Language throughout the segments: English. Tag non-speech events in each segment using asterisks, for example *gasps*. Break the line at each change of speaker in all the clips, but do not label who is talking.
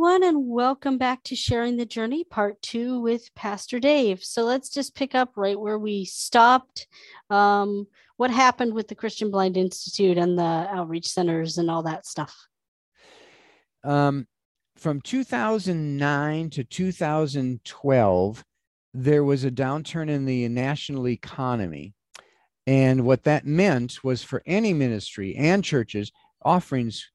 everyone, and welcome back to Sharing the Journey, part two with Pastor Dave. So let's just pick up right where we stopped. Um, what happened with the Christian Blind Institute and the outreach centers and all that stuff?
Um, from 2009 to 2012, there was a downturn in the national economy. And what that meant was for any ministry and churches, offerings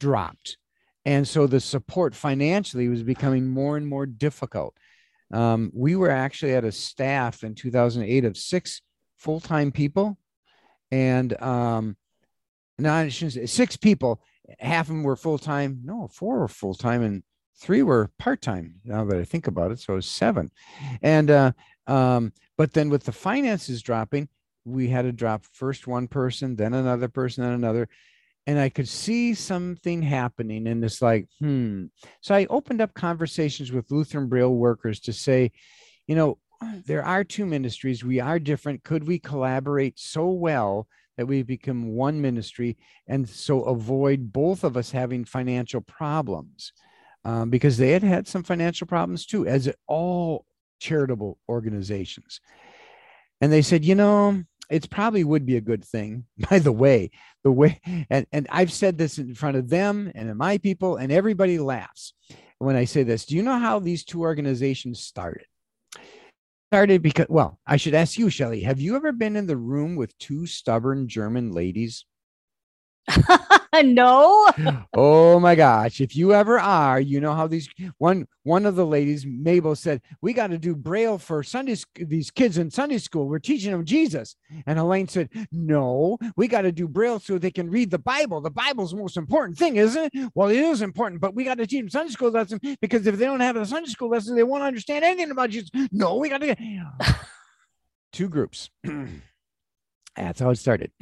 dropped and so the support financially was becoming more and more difficult. Um, we were actually at a staff in 2008 of six full time people. And um, no, I shouldn't six people. Half of them were full time. No, four were full time and three were part time. Now that I think about it, so it was seven. And uh, um, but then with the finances dropping, we had to drop first one person, then another person, then another and I could see something happening. And it's like, hmm. So I opened up conversations with Lutheran Braille workers to say, you know, *clears throat* there are two ministries. We are different. Could we collaborate so well that we become one ministry and so avoid both of us having financial problems? Um, because they had had some financial problems too, as all charitable organizations. And they said, you know, it probably would be a good thing *laughs* by the way. The way and, and i've said this in front of them and my people and everybody laughs when i say this. Do you know how these two organizations started? Started because well i should ask you shelly have you ever been in the room with two stubborn german ladies *laughs*
no.
oh my gosh. If you ever are, you know how these one one of the ladies, Mabel, said, We got to do braille for Sunday these kids in Sunday school. We're teaching them Jesus. And Elaine said, No, we got to do braille so they can read the Bible. The Bible's the most important thing, isn't it? Well, it is important, but we got to teach them Sunday school lesson because if they don't have a Sunday school lesson, they won't understand anything about Jesus. No, we got to *laughs* two groups. *clears throat* that's how it started.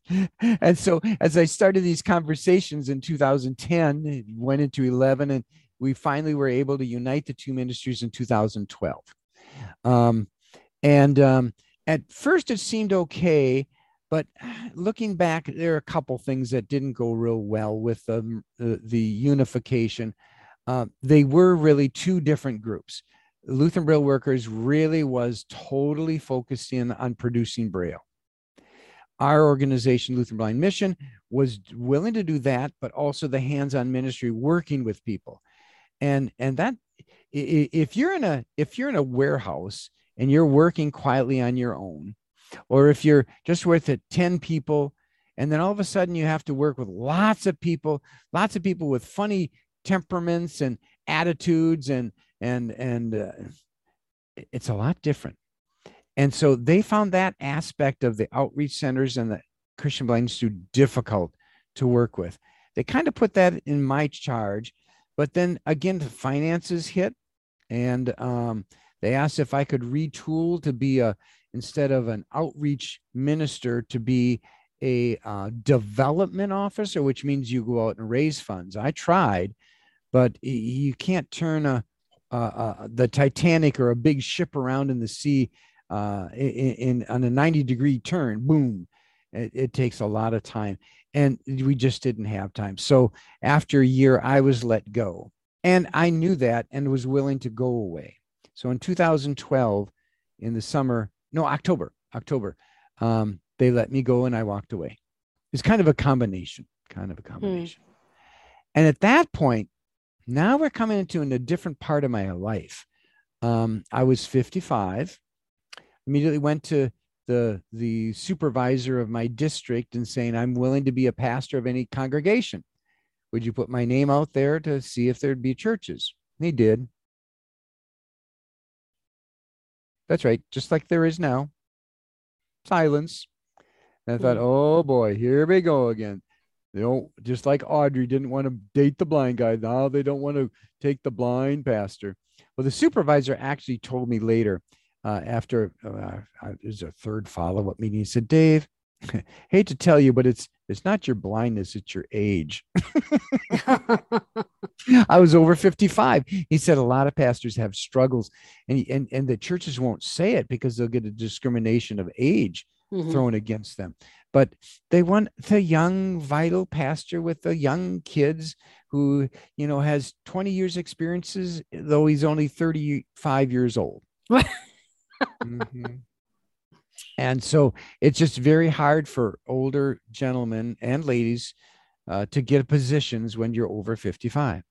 *laughs* and so as I started these conversations in 2010, went into 11, and we finally were able to unite the two ministries in 2012. Um, and um, at first it seemed okay, but *sighs* looking back, there are a couple things that didn't go real well with the, the, the unification. Uh, they were really two different groups. Lutheran Braille Workers really was totally focused in on producing Braille our organization, Lutheran Blind Mission, was willing to do that, but also the hands-on ministry, working with people, and and that if you're in a if you're in a warehouse and you're working quietly on your own, or if you're just with it ten people, and then all of a sudden you have to work with lots of people, lots of people with funny temperaments and attitudes, and and and uh, it's a lot different and so they found that aspect of the outreach centers and the Christian Blind Institute difficult to work with. They kind of put that in my charge, but then again, the finances hit, and um, they asked if I could retool to be a instead of an outreach minister to be a uh, development officer, which means you go out and raise funds. I tried, but you can't turn a, the Titanic or a big ship around in the sea uh, in, in, on a 90 degree turn, boom. It, it, takes a lot of time. And we just didn't have time. So after a year, I was let go. And I knew that and was willing to go away. So in 2012, in the summer, no, October, October, um, they let me go and I walked away. It's kind of a combination, kind of a hmm. combination. And at that point, now we're coming into a different part of my life. Um, I was 55 immediately went to the the supervisor of my district and saying i'm willing to be a pastor of any congregation. Would you put my name out there to see if there'd be churches? And he did. That's right just like there is now. Silence. And i thought hmm. oh boy here we go again. They don't just like audrey didn't want to date the blind guy now they don't want to take the blind pastor. Well the supervisor actually told me later uh, after uh, uh there's a third follow-up meeting. He said, Dave, *laughs* hate to tell you, but it's it's not your blindness, it's your age. *laughs* I was over 55. He said a lot of pastors have struggles, and and and the churches won't say it because they'll get a discrimination of age mm-hmm. thrown against them. but they want the young, vital pastor with the young kids who, you know, has 20 years experiences, though he's only 35 years old. *laughs* mm-hmm. And so it's just very hard for older gentlemen and ladies uh, to get positions when you're over 55.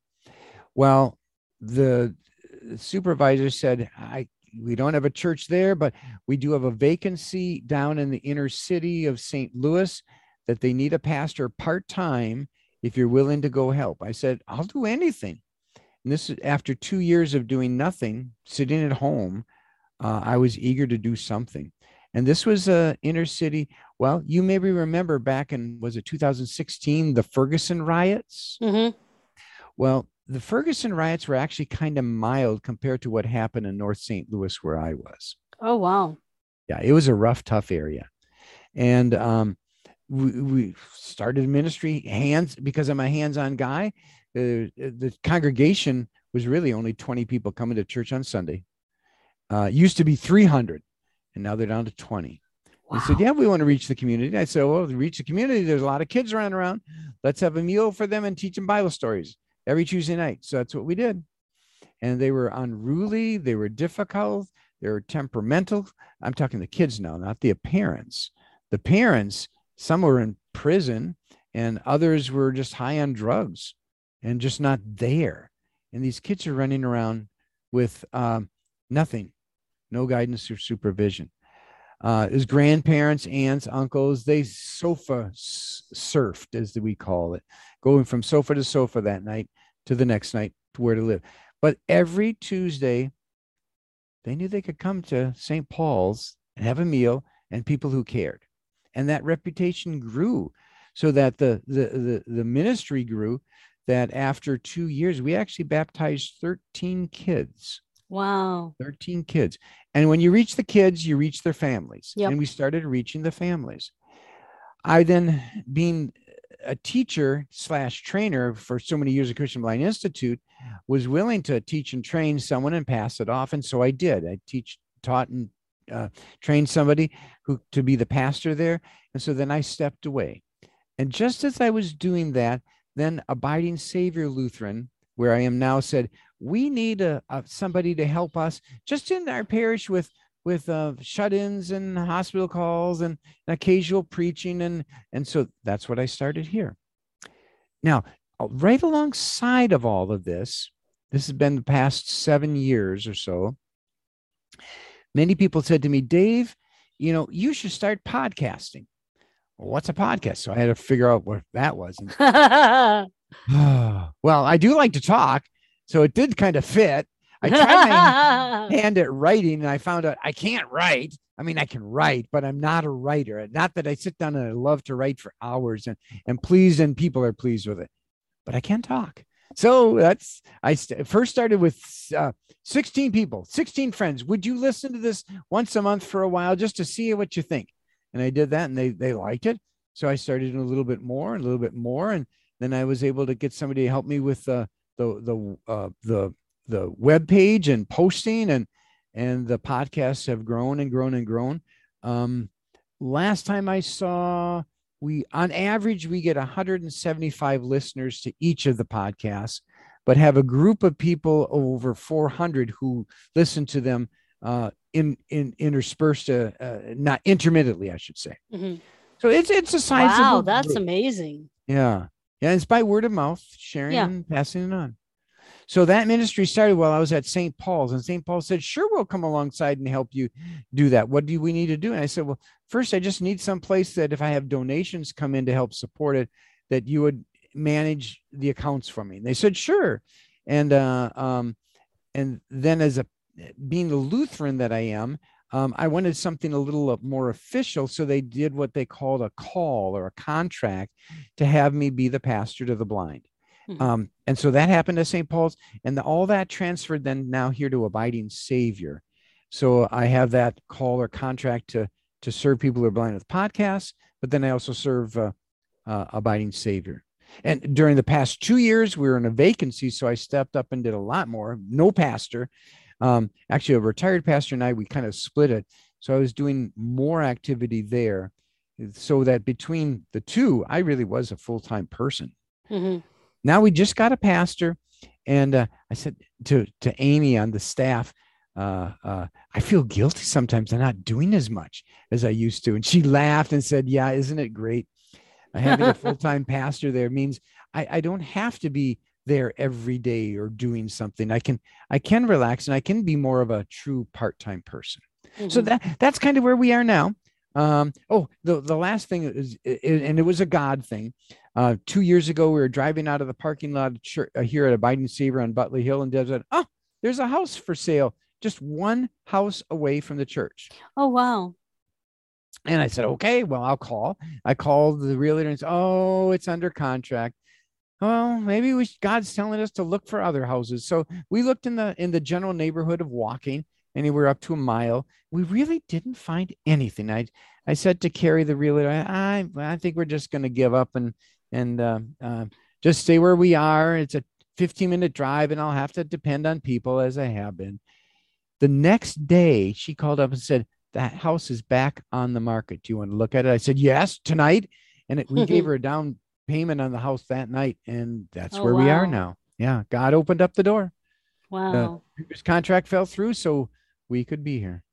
Well, the supervisor said, I we don't have a church there, but we do have a vacancy down in the inner city of St. Louis that they need a pastor part time if you're willing to go help. I said, I'll do anything. And this is after two years of doing nothing, sitting at home. Uh, I was eager to do something. And this was a inner city. Well, you maybe remember back in was it 2016, the Ferguson riots. Mm-hmm. Well, the Ferguson riots were actually kind of mild compared to what happened in North St. Louis, where I was.
Oh, wow.
Yeah, it was a rough, tough area. And um, we, we started ministry hands because I'm a hands on guy. Uh, the congregation was really only 20 people coming to church on Sunday. Uh, used to be 300, and now they're down to 20. Wow. He said, Yeah, we want to reach the community. I said, Well, to reach the community, there's a lot of kids running around. Let's have a meal for them and teach them Bible stories every Tuesday night. So that's what we did. And they were unruly, they were difficult, they were temperamental. I'm talking the kids now, not the parents. The parents, some were in prison and others were just high on drugs and just not there. And these kids are running around with um, nothing, no guidance or supervision. Uh, his grandparents, aunts, uncles, they sofa surfed, as we call it, going from sofa to sofa that night to the next night to where to live. But every Tuesday, they knew they could come to St. Paul's and have a meal and people who cared. And that reputation grew so that the, the, the, the ministry grew that after two years, we actually baptized 13 kids.
Wow.
13 kids. And when you reach the kids, you reach their families.
Yep.
And we started reaching the families. I then, being a teacher slash trainer for so many years at Christian Blind Institute, was willing to teach and train someone and pass it off. And so I did. I teach, taught, and uh, trained somebody who to be the pastor there. And so then I stepped away. And just as I was doing that, then Abiding Savior Lutheran, where I am now, said, we need a, a somebody to help us just in our parish with with uh, shut-ins and hospital calls and, and occasional preaching and and so that's what I started here. Now, uh, right alongside of all of this, this has been the past seven years or so. Many people said to me, Dave, you know, you should start podcasting. Well, what's a podcast? So I had to figure out what that was. *laughs* *sighs* well, I do like to talk, so it did kind of fit. I tried my *laughs* hand at writing and I found out I can't write. I mean, I can write, but I'm not a writer. Not that I sit down and I love to write for hours and, and pleased and people are pleased with it, but I can't talk. So that's, I st- first started with uh, 16 people, 16 friends. Would you listen to this once a month for a while just to see what you think? And I did that and they, they liked it. So I started a little bit more, and a little bit more. And then I was able to get somebody to help me with uh, the the uh, the the web page and posting and and the podcasts have grown and grown and grown. Um, last time I saw, we on average we get 175 listeners to each of the podcasts, but have a group of people over 400 who listen to them uh, in in interspersed, uh, uh, not intermittently, I should say. Mm-hmm. So it's it's a sizable.
Wow, that's group. amazing.
Yeah, yeah, it's by word of mouth, sharing yeah. and passing it on. So that ministry started while I was at St. Paul's, and St. Paul said, "Sure, we'll come alongside and help you do that. What do we need to do?" And I said, "Well, first, I just need some place that if I have donations come in to help support it, that you would manage the accounts for me." And they said, "Sure." And uh, um, and then as a being the Lutheran that I am, um, I wanted something a little uh, more official. So they did what they called a call or a contract to have me be the pastor to the blind. Mm-hmm. Um, and so that happened at St. Paul's, and the, all that transferred then now here to Abiding Savior. So I have that call or contract to to serve people who are blind with podcasts, but then I also serve uh, uh, Abiding Savior. And during the past two years, we were in a vacancy, so I stepped up and did a lot more. No pastor, um, actually, a retired pastor and I, we kind of split it. So I was doing more activity there. so that between the two, I really was a full time person.
Mhm.
Now we just got a pastor, and uh, I said to to Amy on the staff, uh, uh, I feel guilty sometimes. I'm not doing as much as I used to, and she *laughs* laughed and said, "Yeah, isn't it great? *laughs* Having a full time pastor there means I, I don't have to be there every day or doing something. I can I can relax and I can be more of a true part time person." So
Mhm.
that that's kind of where we are now. Um, oh, the the last thing is, and it was a God thing. Uh, two years ago, we were driving out of the parking lot uh, here at Abiding Savior on Butler Hill, and Deb said, "Oh, there's a house for sale, just one house away from the church."
Oh wow.
And I said, "Okay, well, I'll call." I called the realtor and said, "Oh, it's under contract." Well, maybe we God's telling us to look for other houses. So we looked in the in the general neighborhood of walking, anywhere up to a mile. We really didn't find anything. I I said to Carrie, the realtor, I I, I think we're just going to give up and and uh, uh, just stay where we are. It's a 15 minute drive, and I'll have to depend on people as I have been. The next day, she called up and said, That house is back on the market. Do you want to look at it? I said, Yes, tonight. And it, we gave *laughs* her a down payment on the house that night. And that's
Oh,
where we are now. Yeah. God opened up the door.
Wow.
His contract fell through, so we could be here.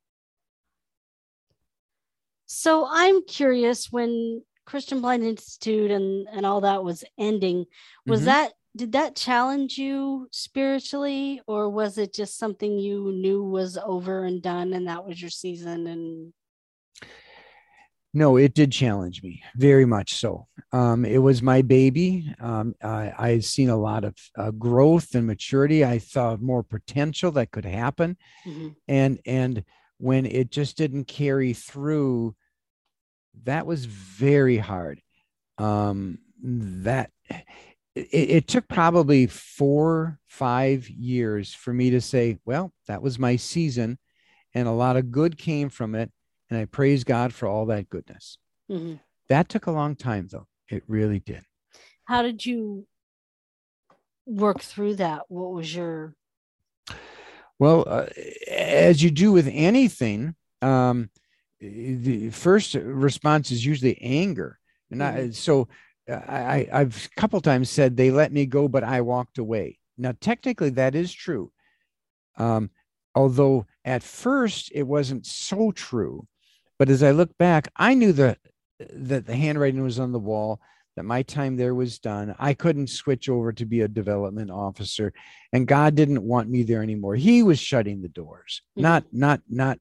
So I'm curious when Christian Blind Institute and and all that was ending, was
Mhm.
that did that challenge you spiritually or was it just something you knew was over and done and that was your season and
No, it did challenge me very much so. Um, it was my baby. Um, I, I had seen a lot of uh, growth and maturity. I saw more potential that could happen.
Mhm.
and and when it just didn't carry through that was very hard um that it, it took probably four five years for me to say well that was my season and a lot of good came from it and i praise god for all that goodness
Mhm.
that took a long time though it really did
how did you work through that? What was your
Well, uh, as you do with anything, um, the first response is usually anger, and I, so I, I've a couple times said they let me go, but I walked away. Now, technically, that is true. Um, although at first it wasn't so true, but as I look back, I knew that that the handwriting was on the wall. That my time there was done. I couldn't switch over to be a development officer and God didn't want me there anymore. He was shutting the doors,
Mhm.
not not not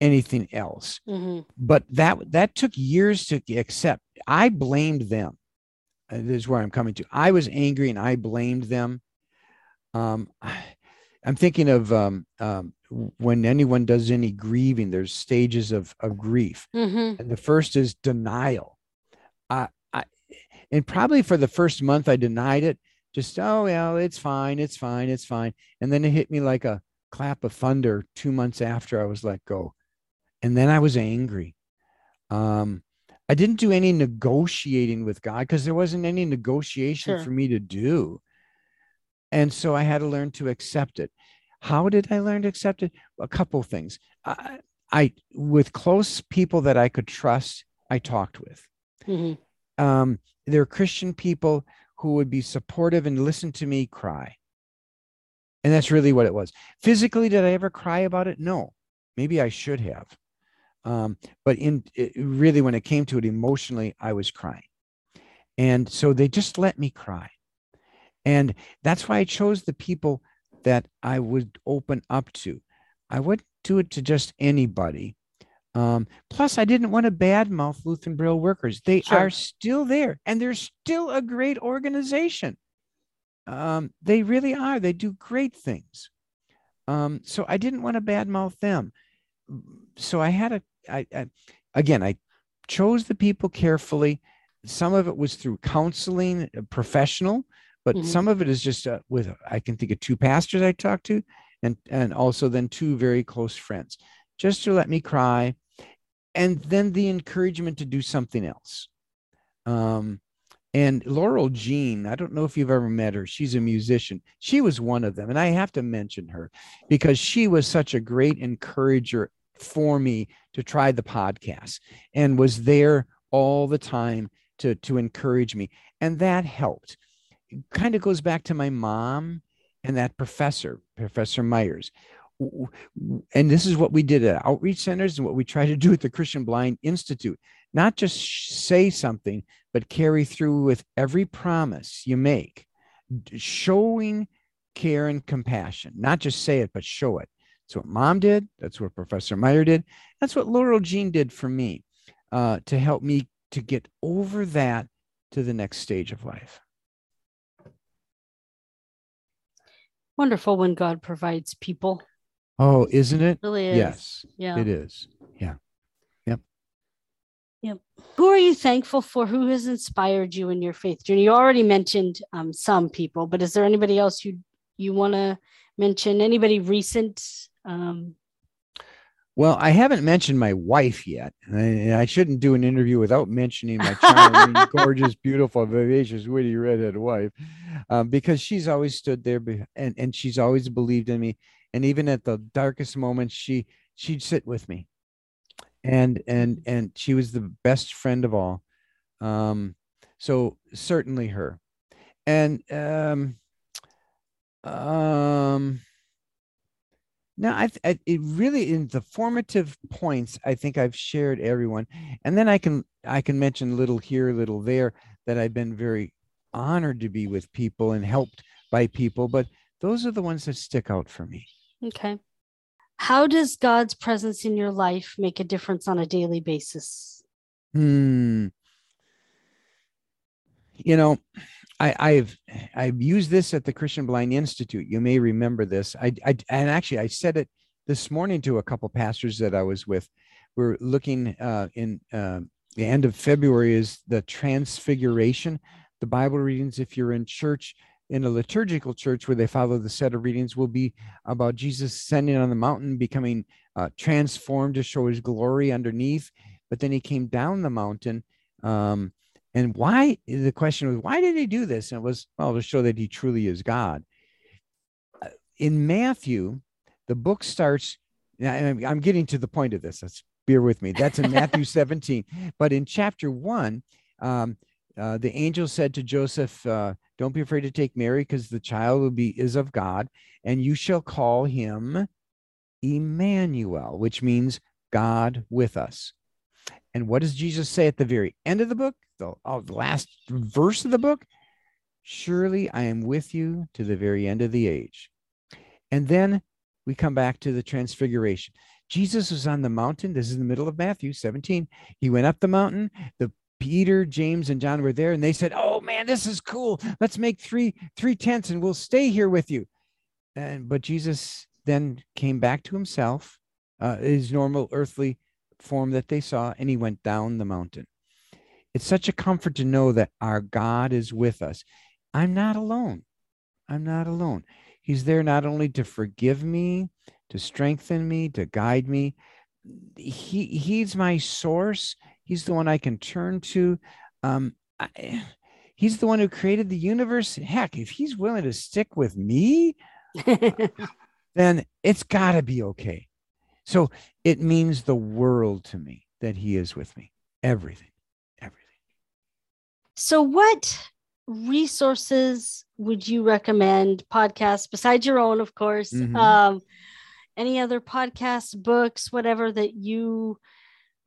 anything else.
Mhm.
But that that took years to accept. I blamed them. Uh, This is where I'm coming to. I was angry and I blamed them. Um, I- *sighs* I'm thinking of um, um, when anyone does any grieving. There's stages of of grief,
Mhm.
and the first is denial. I, I, and probably for the first month, I denied it. Just oh well, it's fine, it's fine, it's fine. And then it hit me like a clap of thunder. Two months after I was let go, and then I was angry. Um, I didn't do any negotiating with God because there wasn't any negotiation
Sure.
for me to do. And so I had to learn to accept it. How did I learn to accept it? A couple things. I, I with close people that I could trust, I talked with.
Mhm.
Um, there are Christian people who would be supportive and listen to me cry. And that's really what it was. Physically, did I ever cry about it? No. Maybe I should have. Um, but in it, really, when it came to it emotionally, I was crying. And so they just let me cry. And that's why I chose the people that I would open up to. I wouldn't do it to just anybody. Um, plus, I didn't want to badmouth Lutheran Braille workers. They
Sure.
are still there, and they're still a great organization. Um, they really are. They do great things. Um, so I didn't want to badmouth them. So I had a, I, I, again, I chose the people carefully. Some of it was through counseling, professional, but
Mhm.
some of it is just uh, with, I can think of two pastors I talked to, and and also then two very close friends, just to let me cry, and then the encouragement to do something else. Um, and Laurel Jean, I don't know if you've ever met her. She's a musician. She was one of them. And I have to mention her because she was such a great encourager for me to try the podcast and was there all the time to to encourage me and that helped kind of goes back to my mom and that professor professor myers. And this is what we did at outreach centers and what we try to do at the christian blind institute. Not just say something but carry through with every promise you make. Showing care and compassion. Not just say it but show it. That's what mom did. That's what professor meyer did. That's what laurel jean did for me uh, to help me to get over that to the next stage of life.
Wonderful when God provides people.
Oh, isn't it?
it really is.
Yes.
Yeah.
It is. Yeah. Yep.
Yep. Who are you thankful for? Who has inspired you in your faith journey? You already mentioned um, some people, but is there anybody else you you want to mention? Anybody recent um,
well, I haven't mentioned my wife yet. And I shouldn't do an interview without mentioning my charming, *laughs* gorgeous, beautiful, vivacious, witty redhead wife, um, because she's always stood there and, and she's always believed in me. And even at the darkest moments, she she'd sit with me, and and and she was the best friend of all. Um, so certainly her, and um, um no, I, I it really in the formative points. I think I've shared everyone, and then I can I can mention little here, little there that I've been very honored to be with people and helped by people. But those are the ones that stick out for me.
Okay. How does God's presence in your life make a difference on a daily basis?
Hmm. You know, I, I've I've used this at the Christian Blind Institute. You may remember this. I, I and actually I said it this morning to a couple pastors that I was with. We're looking uh, in uh, the end of February is the Transfiguration, the Bible readings. If you're in church in a liturgical church where they follow the set of readings, will be about Jesus ascending on the mountain, becoming uh, transformed to show His glory underneath. But then He came down the mountain. Um, and why the question was, why did he do this? And it was, well, to show that he truly is God. Uh, in Matthew, the book starts, I'm getting to the point of this. Let's bear with me. That's in Matthew *laughs* 17. But in chapter one, um, uh, the angel said to Joseph, uh, Don't be afraid to take Mary, because the child will be is of God, and you shall call him Emmanuel, which means God with us. And what does Jesus say at the very end of the book? The, oh, last verse of the book? Surely i am with you to the very end of the age. And then we come back to the transfiguration. Jesus was on the mountain. This is in the middle of matthew 17 he went up the mountain. The peter james and john were there and they said oh man this is cool. Let's make three three tents and we'll stay here with you. And but jesus then came back to himself uh, his normal earthly form that they saw and he went down the mountain it's such a comfort to know that our God is with us. I'm not alone. I'm not alone. He's there not only to forgive me, to strengthen me, to guide me. He he's my source. He's the one I can turn to. Um, I, he's the one who created the universe. Heck, if he's willing to stick with me, *laughs* then it's got to be okay. So it means the world to me that he is with me. Everything.
So, what resources would you recommend? Podcasts besides your own, of course. Mm-hmm. Um, any other podcasts, books, whatever that you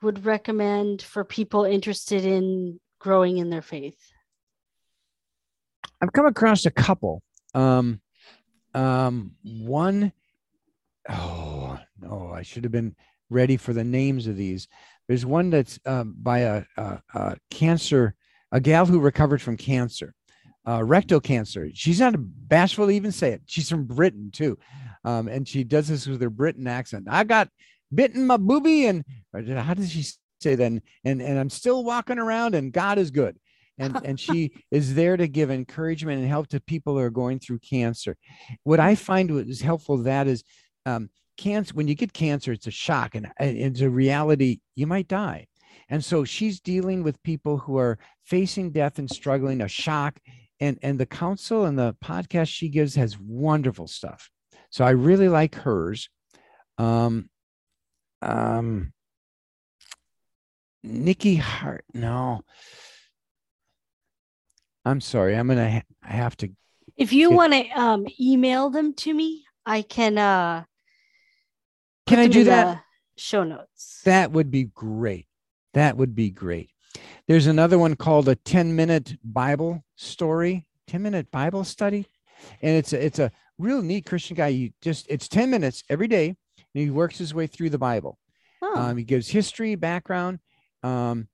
would recommend for people interested in growing in their faith?
I've come across a couple. Um, um, one, oh no, I should have been ready for the names of these. There's one that's um, by a, a, a cancer a gal who recovered from cancer, uh, rectal cancer. She's not bashful to even say it. She's from Britain too, um, and she does this with her Britain accent. I got bitten my booby, and how does she say that? And and, and I'm still walking around, and God is good. And, and she *laughs* is there to give encouragement and help to people who are going through cancer. What I find is helpful that is um, cancer. When you get cancer, it's a shock, and, and it's a reality. You might die and so she's dealing with people who are facing death and struggling, a shock. And, and the counsel and the podcast she gives has wonderful stuff. So I really like hers. Um, um, Nikki Hart. No, I'm sorry. I'm gonna. Ha- I have to.
If you
It-
want to um, email them to me, I can. Uh,
Can I do that?
Show notes.
That would be great. That would be great. There's another one called a 10 minute Bible story, 10 minute Bible study. And it's a, it's a real neat Christian guy. You just, it's 10 minutes every day. And he works his way through the Bible.
Oh,
Um, he gives history, background, um,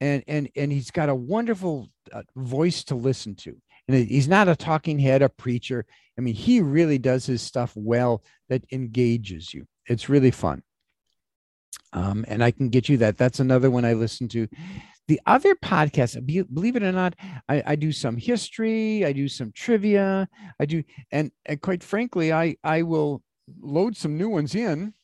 and and and he's got a wonderful uh, voice to listen to. And he's not a talking head, a preacher. I mean, he really does his stuff well that engages you. It's really fun. Um, and I can get you that. That's another one I listen to. The other podcast, believe it or not, I, I do some history, I do some trivia, I do, and, and quite frankly, I I will load some new ones in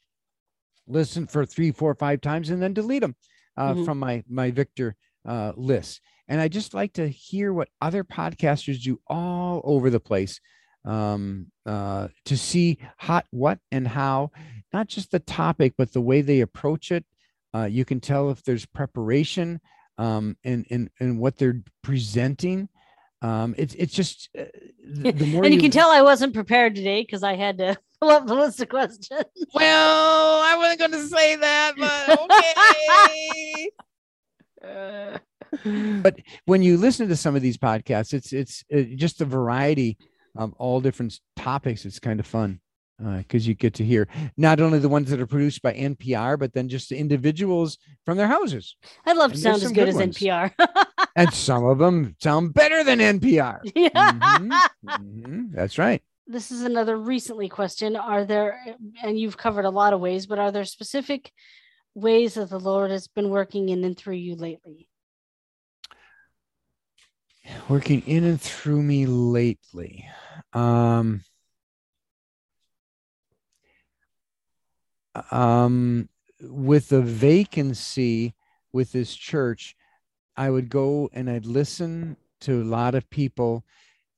listen for three, four, five times, and then delete them uh,
Mhm.
from my my Victor uh, list. And I just like to hear what other podcasters do all over the place um, uh, to see hot what and how, not just the topic, but the way they approach it. Uh, you can tell if there's preparation um, in, in in what they're presenting. Um, it's it's just uh, the, the more
and you, can tell I wasn't prepared today because I had to *laughs* pull up the list of questions. *laughs*
Well, I wasn't going to say that, but okay. *laughs* but when you listen to some of these podcasts, it's it's uh, just a variety of all different topics. It's kind of fun because you get to hear not only the ones that are produced by NPR, but then just the individuals from their houses.
I'd love to
And
sound as good
good
as
ones.
NPR.
And some of them sound better than NPR. *laughs*
yeah.
Mhm, mhm, That's right.
This is another recently question. Are there, and you've covered a lot of ways, but are there specific ways that the Lord has been working in and through you lately?
Working in and through me lately. Um, um, with the vacancy with this church, I would go and I'd listen to a lot of people,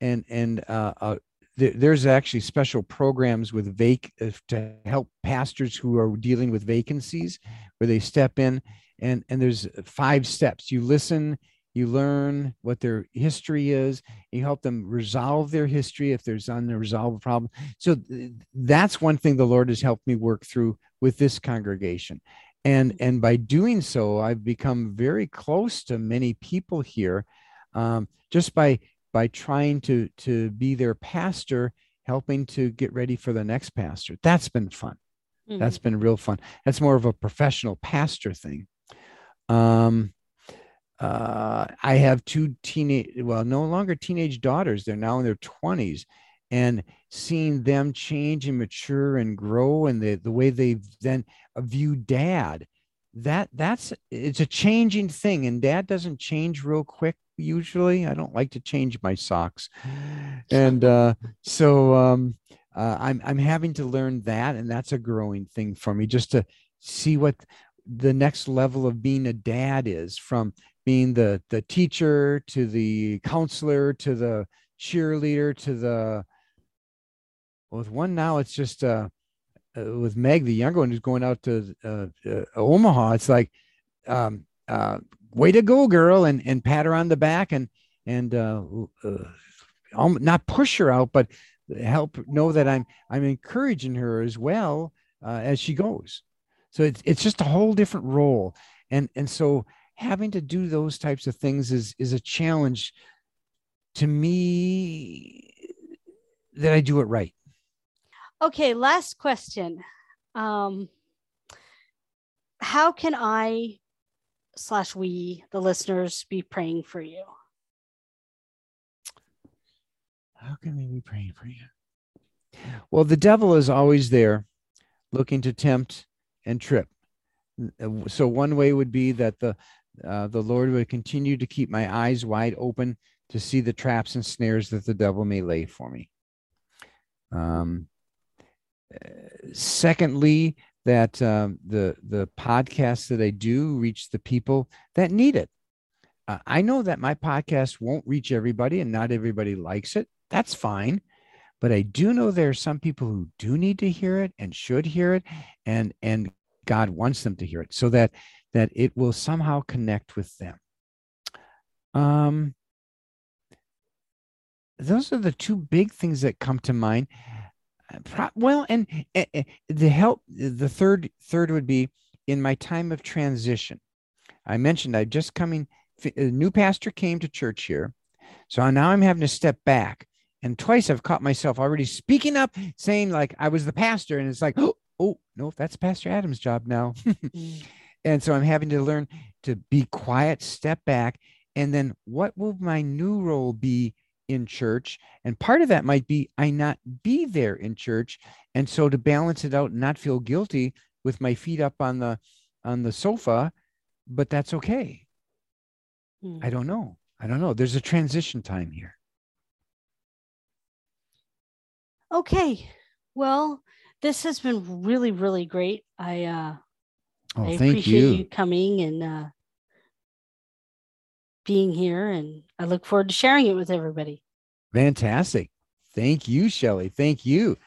and and uh, uh, there, there's actually special programs with vac uh, to help pastors who are dealing with vacancies, where they step in, and and there's five steps. You listen, you learn what their history is, you help them resolve their history if there's unresolved problem. So that's one thing the Lord has helped me work through with this congregation. And and by doing so i've become very close to many people here um, just by by trying to to be their pastor helping to get ready for the next pastor. That's been fun. That's been real fun. That's more of a professional pastor thing. Um uh i have two teenage well no longer teenage daughters. They're now in their 20s and seeing them change and mature and grow and the the way they then view dad that that's it's a changing thing. And dad doesn't change real quick usually. I don't like to change my socks. And uh so um uh, i'm i'm having to learn that. And that's a growing thing for me just to see what the next level of being a dad is from being the the teacher to the counselor to the cheerleader to the with one now it's just uh, uh with meg the younger one who's going out to uh, uh omaha it's like um uh way to go girl and and pat her on the back and and uh, not push her out but help know that i'm i'm encouraging her as well as she goes. So it's it's just a whole different role. And and so having to do those types of things is is a challenge to me that i do it right
Okay, last question. Um, how can I slash we, the listeners, be praying for you?
How can we be praying for you? Well, the devil is always there looking to tempt and trip. Uh, So one way would be that the uh, the Lord would continue to keep my eyes wide open to see the traps and snares that the devil may lay for me. Um, secondly, that um, the the podcasts that I do reach the people that need it. Uh, I know that my podcast won't reach everybody, and not everybody likes it. That's fine, but I do know there are some people who do need to hear it and should hear it, and and God wants them to hear it so that that it will somehow connect with them. Um those are the two big things that come to mind. Well, and uh, the help the third third would be in my time of transition. I mentioned I just coming a new pastor came to church here. So now I'm having to step back. And twice I've caught myself already speaking up, saying like I was the pastor, and it's like, oh, *gasps* oh no, that's Pastor Adam's job now. *laughs* And so I'm having to learn to be quiet, step back, and then what will my new role be in church? And part of that might be I not be there in church. And so to balance it out and not feel guilty with my feet up on the on the sofa, but that's okay. Mm. I don't know. I don't know. There's a transition time here.
Okay. Well, this has been really, really great. I uh
oh,
I
thank
appreciate
you.
you coming and uh being here and I look forward to sharing it with everybody.
Fantastic. Thank you, Shelly. Thank you.